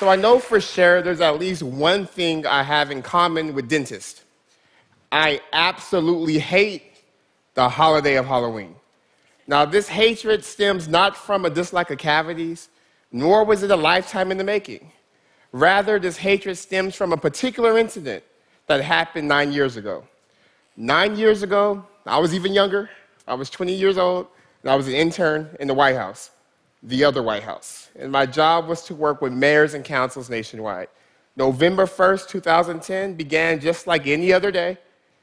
So I know for sure there's at least one thing I have in common with dentists. I absolutely hate the holiday of Halloween. Now, this hatred stems not from a dislike of cavities, nor was it a lifetime in the making. Rather, this hatred stems from a particular incident that happened nine years ago. Nine years ago, I was even younger. I was 20 years old, and I was an intern in the White House, the other White House. And my job was to work with mayors and councils nationwide. November 1st, 2010 began just like any other day.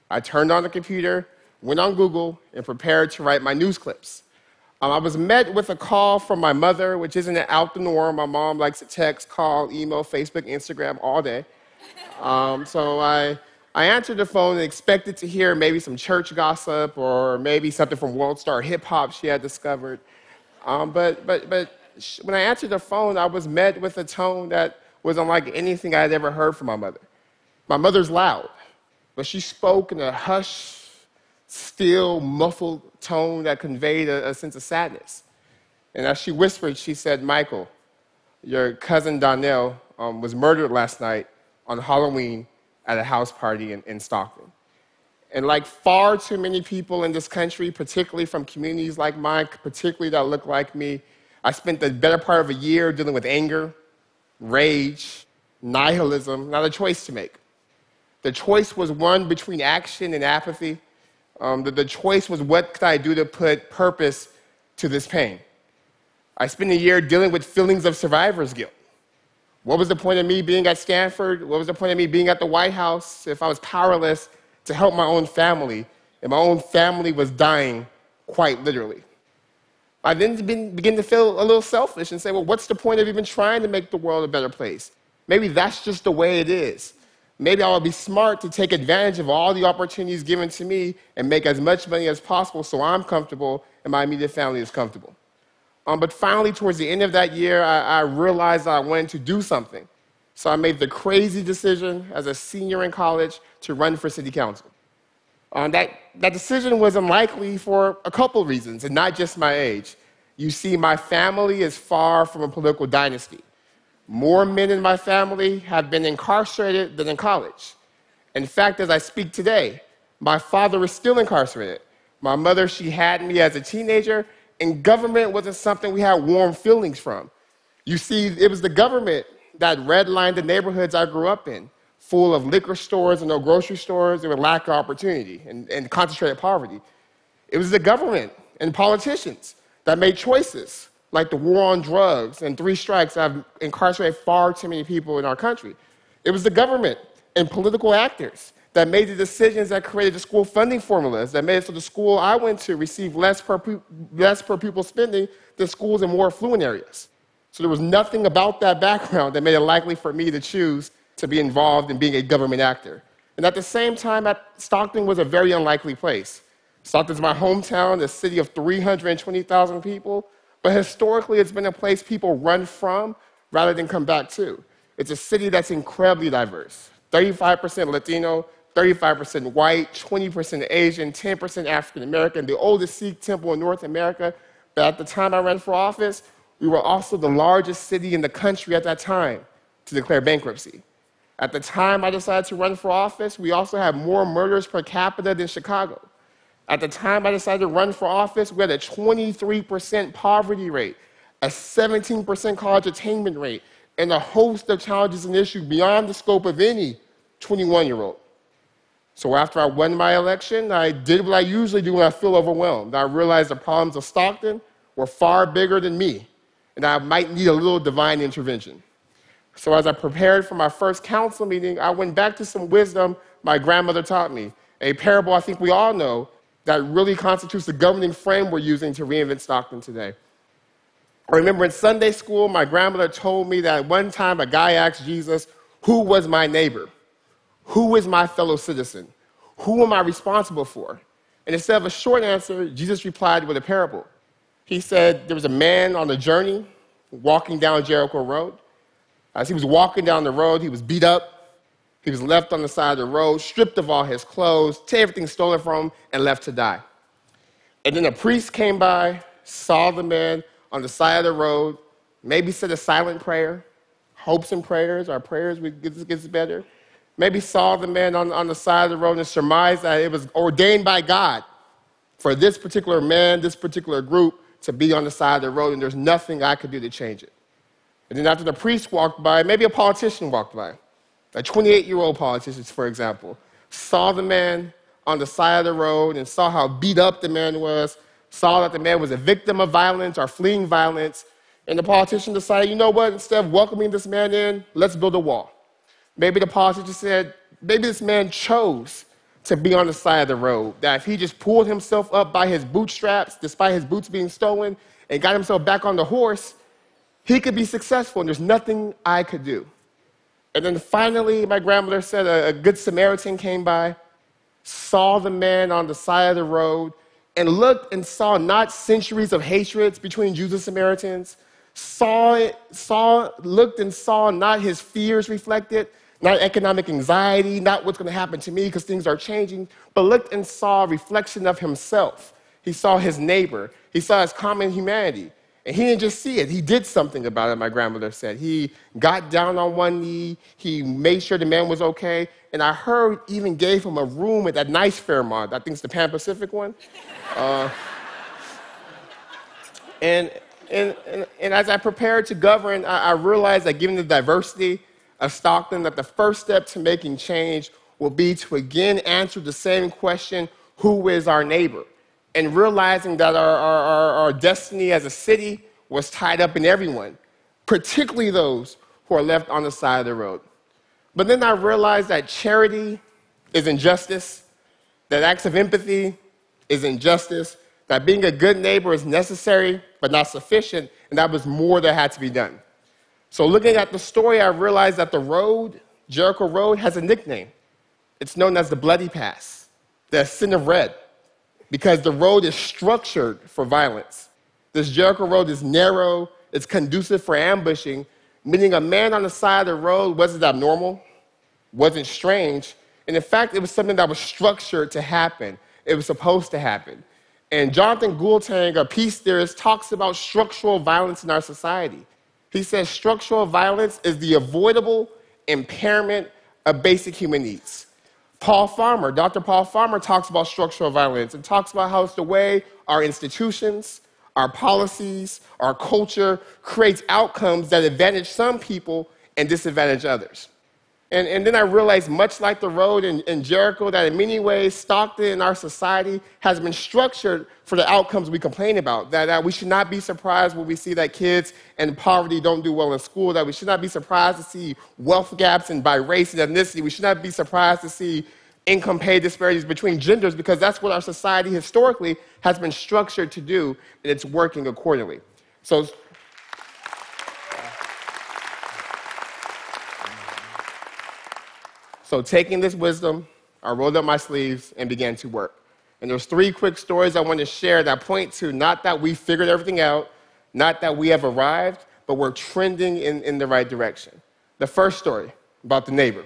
I turned on the computer, went on Google, and prepared to write my news clips. Um, I was met with a call from my mother, which isn't out the norm. My mom likes to text, call, email, Facebook, Instagram all day. Um, so I, I answered the phone and expected to hear maybe some church gossip or maybe something from World Star Hip Hop she had discovered. Um, but, but, but when I answered the phone, I was met with a tone that was unlike anything I had ever heard from my mother. My mother's loud, but she spoke in a hushed, still, muffled tone that conveyed a, a sense of sadness. And as she whispered, she said, Michael, your cousin Donnell um, was murdered last night on Halloween at a house party in, in Stockton. And like far too many people in this country, particularly from communities like mine, particularly that look like me, I spent the better part of a year dealing with anger, rage, nihilism, not a choice to make. The choice was one between action and apathy, um, the, the choice was what could I do to put purpose to this pain? I spent a year dealing with feelings of survivor's guilt. What was the point of me being at Stanford? What was the point of me being at the White House if I was powerless to help my own family and my own family was dying quite literally? I then begin to feel a little selfish and say, well, what's the point of even trying to make the world a better place? Maybe that's just the way it is. Maybe I will be smart to take advantage of all the opportunities given to me and make as much money as possible so I'm comfortable and my immediate family is comfortable. Um, but finally, towards the end of that year, I, I realized I wanted to do something. So I made the crazy decision as a senior in college to run for city council. Um, that, that decision was unlikely for a couple reasons, and not just my age. You see, my family is far from a political dynasty. More men in my family have been incarcerated than in college. In fact, as I speak today, my father is still incarcerated. My mother, she had me as a teenager, and government wasn't something we had warm feelings from. You see, it was the government that redlined the neighborhoods I grew up in, full of liquor stores and no grocery stores and with lack of opportunity and, and concentrated poverty. It was the government and politicians that made choices like the war on drugs and three strikes that have incarcerated far too many people in our country. It was the government and political actors that made the decisions that created the school funding formulas that made it so the school I went to received less per, less per pupil spending than schools in more affluent areas. So there was nothing about that background that made it likely for me to choose to be involved in being a government actor. And at the same time, Stockton was a very unlikely place. Stockton's my hometown, a city of 320,000 people. But historically, it's been a place people run from rather than come back to. It's a city that's incredibly diverse 35% Latino, 35% white, 20% Asian, 10% African American, the oldest Sikh temple in North America. But at the time I ran for office, we were also the largest city in the country at that time to declare bankruptcy. At the time I decided to run for office, we also had more murders per capita than Chicago. At the time I decided to run for office, we had a 23% poverty rate, a 17% college attainment rate, and a host of challenges and issues beyond the scope of any 21 year old. So after I won my election, I did what I usually do when I feel overwhelmed. I realized the problems of Stockton were far bigger than me, and I might need a little divine intervention. So as I prepared for my first council meeting, I went back to some wisdom my grandmother taught me, a parable I think we all know that really constitutes the governing frame we're using to reinvent Stockton today. I remember in Sunday school, my grandmother told me that one time a guy asked Jesus, Who was my neighbor? Who is my fellow citizen? Who am I responsible for? And instead of a short answer, Jesus replied with a parable. He said, There was a man on a journey walking down Jericho Road. As he was walking down the road, he was beat up, he was left on the side of the road, stripped of all his clothes, everything stolen from him, and left to die. And then a priest came by, saw the man on the side of the road, maybe said a silent prayer, hopes and prayers, our prayers, we get, gets better. Maybe saw the man on, on the side of the road and surmised that it was ordained by God for this particular man, this particular group to be on the side of the road, and there's nothing I could do to change it. And then after the priest walked by, maybe a politician walked by, a 28 year old politician, for example, saw the man on the side of the road and saw how beat up the man was, saw that the man was a victim of violence or fleeing violence, and the politician decided, you know what, instead of welcoming this man in, let's build a wall. Maybe the politician said, maybe this man chose to be on the side of the road, that if he just pulled himself up by his bootstraps, despite his boots being stolen, and got himself back on the horse, he could be successful, and there's nothing I could do. And then finally, my grandmother said a, a good Samaritan came by, saw the man on the side of the road, and looked and saw not centuries of hatreds between Jews and Samaritans, saw it, saw, looked and saw not his fears reflected, not economic anxiety, not what's going to happen to me because things are changing, but looked and saw a reflection of himself. He saw his neighbor. He saw his common humanity. And he didn't just see it, he did something about it, my grandmother said. He got down on one knee, he made sure the man was okay, and I heard even gave him a room at that nice Fairmont, I think it's the Pan Pacific one. Uh, and, and, and, and, as I prepared to govern, I, I realized that given the diversity of Stockton, that the first step to making change will be to again answer the same question who is our neighbor? And realizing that our, our, our, destiny as a city was tied up in everyone, particularly those who are left on the side of the road. But then I realized that charity is injustice, that acts of empathy is injustice, that being a good neighbor is necessary but not sufficient, and that was more that had to be done. So, looking at the story, I realized that the road, Jericho Road, has a nickname. It's known as the Bloody Pass, the Sin of Red because the road is structured for violence. This Jericho Road is narrow, it's conducive for ambushing, meaning a man on the side of the road wasn't abnormal, wasn't strange, and in fact, it was something that was structured to happen. It was supposed to happen. And Johan Galtung, a peace theorist, talks about structural violence in our society. He says structural violence is the avoidable impairment of basic human needs. Paul Farmer, Dr. Paul Farmer talks about structural violence and talks about how it's the way our institutions, our policies, our culture creates outcomes that advantage some people and disadvantage others. And, and then I realized, much like the road in, in Jericho, that in many ways, Stockton in our society has been structured for the outcomes we complain about. That, that we should not be surprised when we see that kids in poverty don't do well in school, that we should not be surprised to see wealth gaps and by race and ethnicity. We should not be surprised to see income pay disparities between genders because that's what our society historically has been structured to do, and it's working accordingly. So, So, taking this wisdom, I rolled up my sleeves and began to work. And there's three quick stories I want to share that point to not that we figured everything out, not that we have arrived, but we're trending in, in the right direction. The first story about the neighbor.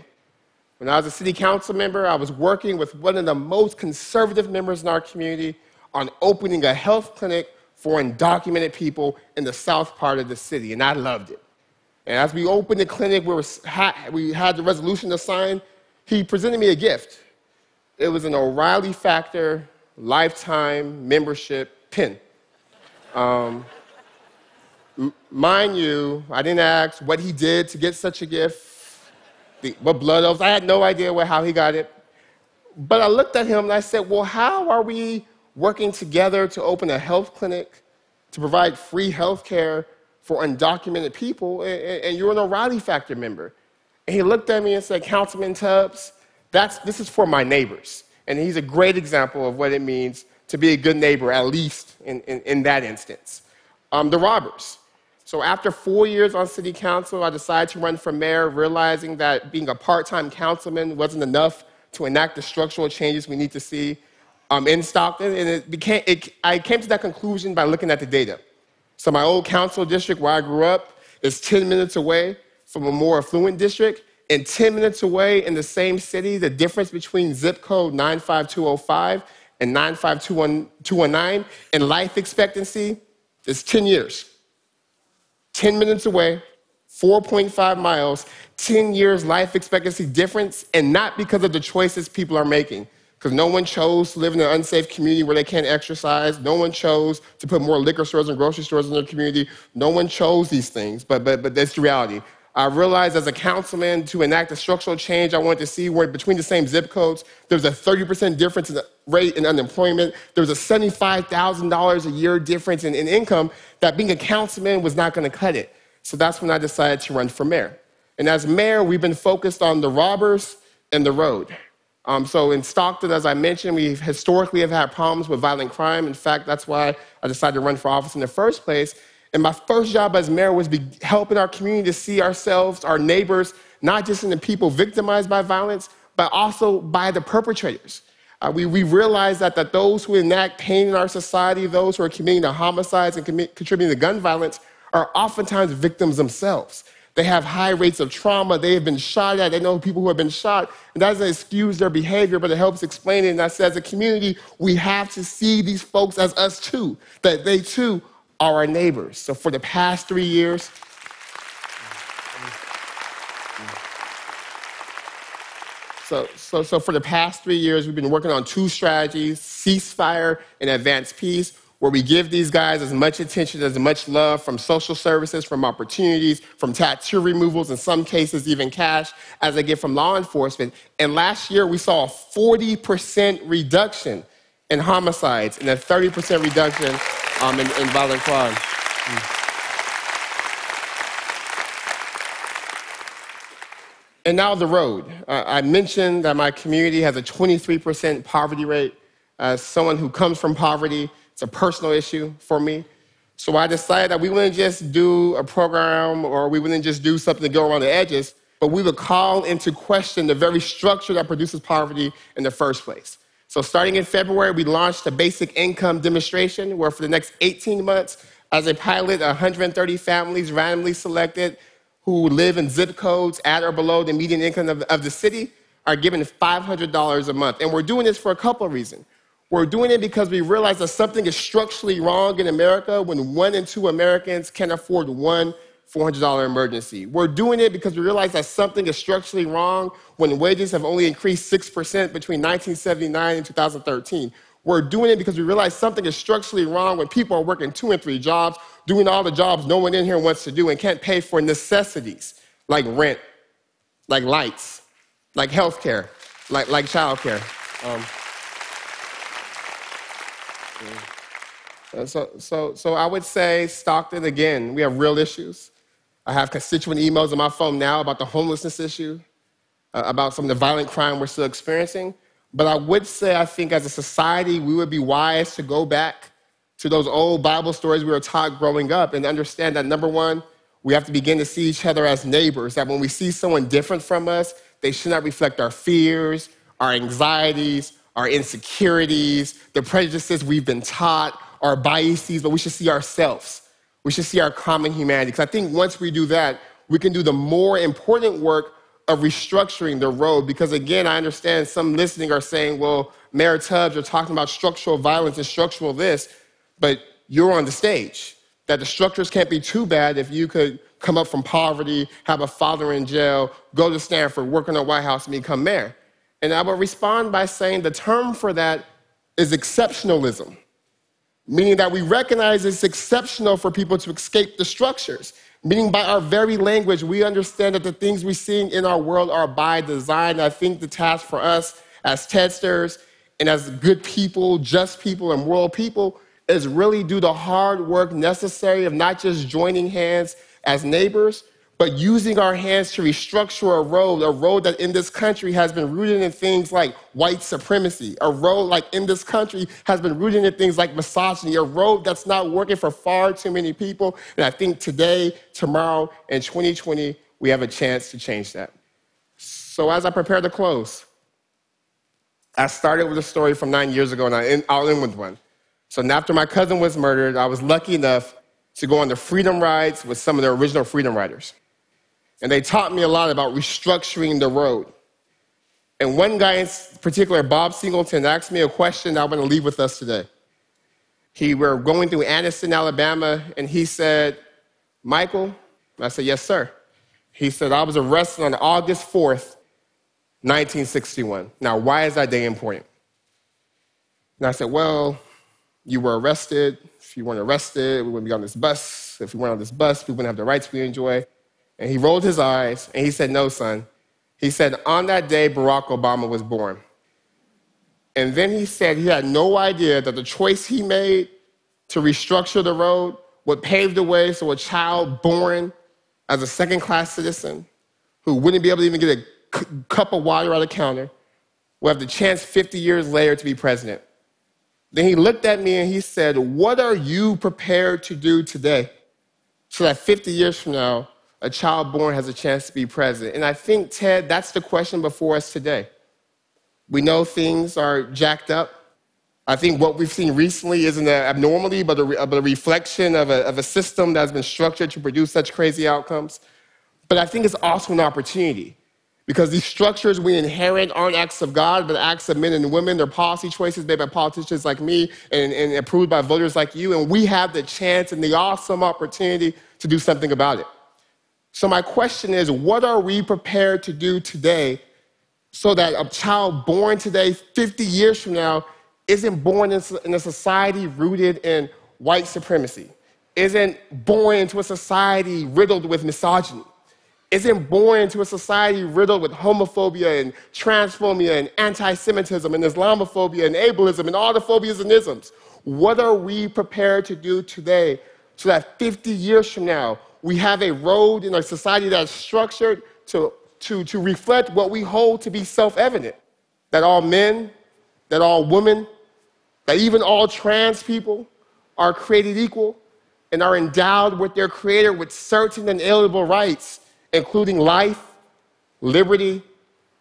When I was a city council member, I was working with one of the most conservative members in our community on opening a health clinic for undocumented people in the south part of the city, and I loved it. And as we opened the clinic, we, were, we had the resolution to sign he presented me a gift. It was an O'Reilly Factor lifetime membership pin. Um, mind you, I didn't ask what he did to get such a gift, the, what blood oaths. I had no idea how he got it. But I looked at him and I said, Well, how are we working together to open a health clinic to provide free health care for undocumented people, and, and you're an O'Reilly Factor member? And he looked at me and said, Councilman Tubbs, that's, this is for my neighbors. And he's a great example of what it means to be a good neighbor, at least in, in, in that instance. Um, the robbers. So after four years on city council, I decided to run for mayor, realizing that being a part-time councilman wasn't enough to enact the structural changes we need to see um, in Stockton. And it became, it, I came to that conclusion by looking at the data. So my old council district where I grew up is 10 minutes away from a more affluent district, and 10 minutes away in the same city, the difference between zip code 95205 and 95219 in life expectancy is 10 years. 10 minutes away 4.5 miles, 10 years life expectancy difference, and not because of the choices people are making. Because no one chose to live in an unsafe community where they can't exercise. No one chose to put more liquor stores and grocery stores in their community. No one chose these things, but, but, but that's the reality. I realized as a councilman to enact a structural change I wanted to see where between the same zip codes, there was a 30% difference in rate in unemployment. There was a $75,000 a year difference in, in income that being a councilman was not going to cut it. So that's when I decided to run for mayor. And as mayor, we've been focused on the robbers and the road. Um, so in Stockton, as I mentioned, we historically have had problems with violent crime. In fact, that's why I decided to run for office in the first place. And my first job as mayor was helping our community to see ourselves, our neighbors, not just in the people victimized by violence, but also by the perpetrators. Uh, we, we realize that, that those who enact pain in our society, those who are committing the homicides and contributing to gun violence, are oftentimes victims themselves. They have high rates of trauma. They have been shot at. They know people who have been shot. And that doesn't excuse their behavior, but it helps explain it. And I said, as a community, we have to see these folks as us too, that they too are our neighbors. So for the past three years, So, so, so for the past three years, we've been working on two strategies ceasefire and advanced peace, where we give these guys as much attention, as much love from social services, from opportunities, from tattoo removals, in some cases, even cash, as they get from law enforcement. And last year, we saw a 40% reduction in homicides and a 30% reduction um, in, in violent crime. Mm. And now the road. Uh, I mentioned that my community has a 23% poverty rate. As someone who comes from poverty, it's a personal issue for me. So I decided that we wouldn't just do a program or we wouldn't just do something to go around the edges, but we would call into question the very structure that produces poverty in the first place. So, starting in February, we launched a basic income demonstration where, for the next 18 months, as a pilot, 130 families randomly selected who live in zip codes at or below the median income of, of the city are given $500 a month. And we're doing this for a couple of reasons. We're doing it because we realize that something is structurally wrong in America when one in two Americans can afford one $400 emergency. We're doing it because we realize that something is structurally wrong when wages have only increased 6% between 1979 and 2013. We're doing it because we realize something is structurally wrong when people are working two and three jobs, doing all the jobs no one in here wants to do, and can't pay for necessities like rent, like lights, like healthcare, like, like childcare. Um, so, so, so I would say Stockton, again, we have real issues. I have constituent emails on my phone now about the homelessness issue, uh, about some of the violent crime we're still experiencing. But I would say, I think as a society, we would be wise to go back to those old Bible stories we were taught growing up and understand that number one, we have to begin to see each other as neighbors, that when we see someone different from us, they should not reflect our fears, our anxieties, our insecurities, the prejudices we've been taught, our biases, but we should see ourselves we should see our common humanity. Because I think once we do that, we can do the more important work of restructuring the road. Because again, I understand some listening are saying, well, Mayor Tubbs, you're talking about structural violence and structural this, but you're on the stage. That the structures can't be too bad if you could come up from poverty, have a father in jail, go to Stanford, work in the White House, and become mayor. And I would respond by saying the term for that is exceptionalism meaning that we recognize it's exceptional for people to escape the structures. Meaning, by our very language, we understand that the things we see in our world are by design. I think the task for us as TEDsters and as good people, just people, and moral people is really do the hard work necessary of not just joining hands as neighbors, but using our hands to restructure a road, a road that in this country has been rooted in things like white supremacy, a road like in this country has been rooted in things like misogyny, a road that's not working for far too many people. And I think today, tomorrow, and 2020, we have a chance to change that. So as I prepare to close, I started with a story from nine years ago, and I, I'll end with one. So after my cousin was murdered, I was lucky enough to go on the freedom rides with some of the original freedom riders. And they taught me a lot about restructuring the road. And one guy in particular, Bob Singleton, asked me a question that I want to leave with us today. He were going through Anniston, Alabama, and he said, Michael, I said, yes, sir. He said, I was arrested on August 4th, 1961. Now, why is that day important? And I said, Well, you were arrested. If you weren't arrested, we wouldn't be on this bus. If we weren't on this bus, we wouldn't have the rights we enjoy. And he rolled his eyes and he said, No, son. He said, On that day, Barack Obama was born. And then he said he had no idea that the choice he made to restructure the road would pave the way so a child born as a second class citizen who wouldn't be able to even get a c- cup of water at a counter would have the chance 50 years later to be president. Then he looked at me and he said, What are you prepared to do today so that 50 years from now, a child born has a chance to be president? And I think, Ted, that's the question before us today. We know things are jacked up. I think what we've seen recently isn't an abnormality, but a, but a reflection of a, of a system that's been structured to produce such crazy outcomes. But I think it's also an opportunity because these structures we inherit aren't acts of God, but acts of men and women. They're policy choices made by politicians like me and, and approved by voters like you. And we have the chance and the awesome opportunity to do something about it. So, my question is what are we prepared to do today so that a child born today, 50 years from now, isn't born in a society rooted in white supremacy, isn't born into a society riddled with misogyny, isn't born into a society riddled with homophobia and transphobia and anti Semitism and Islamophobia and ableism and all the phobias and isms. What are we prepared to do today so that 50 years from now, we have a road in our society that's structured to to, to reflect what we hold to be self evident that all men, that all women, that even all trans people are created equal and are endowed with their creator with certain inalienable rights, including life, liberty,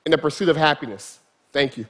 and the pursuit of happiness. Thank you.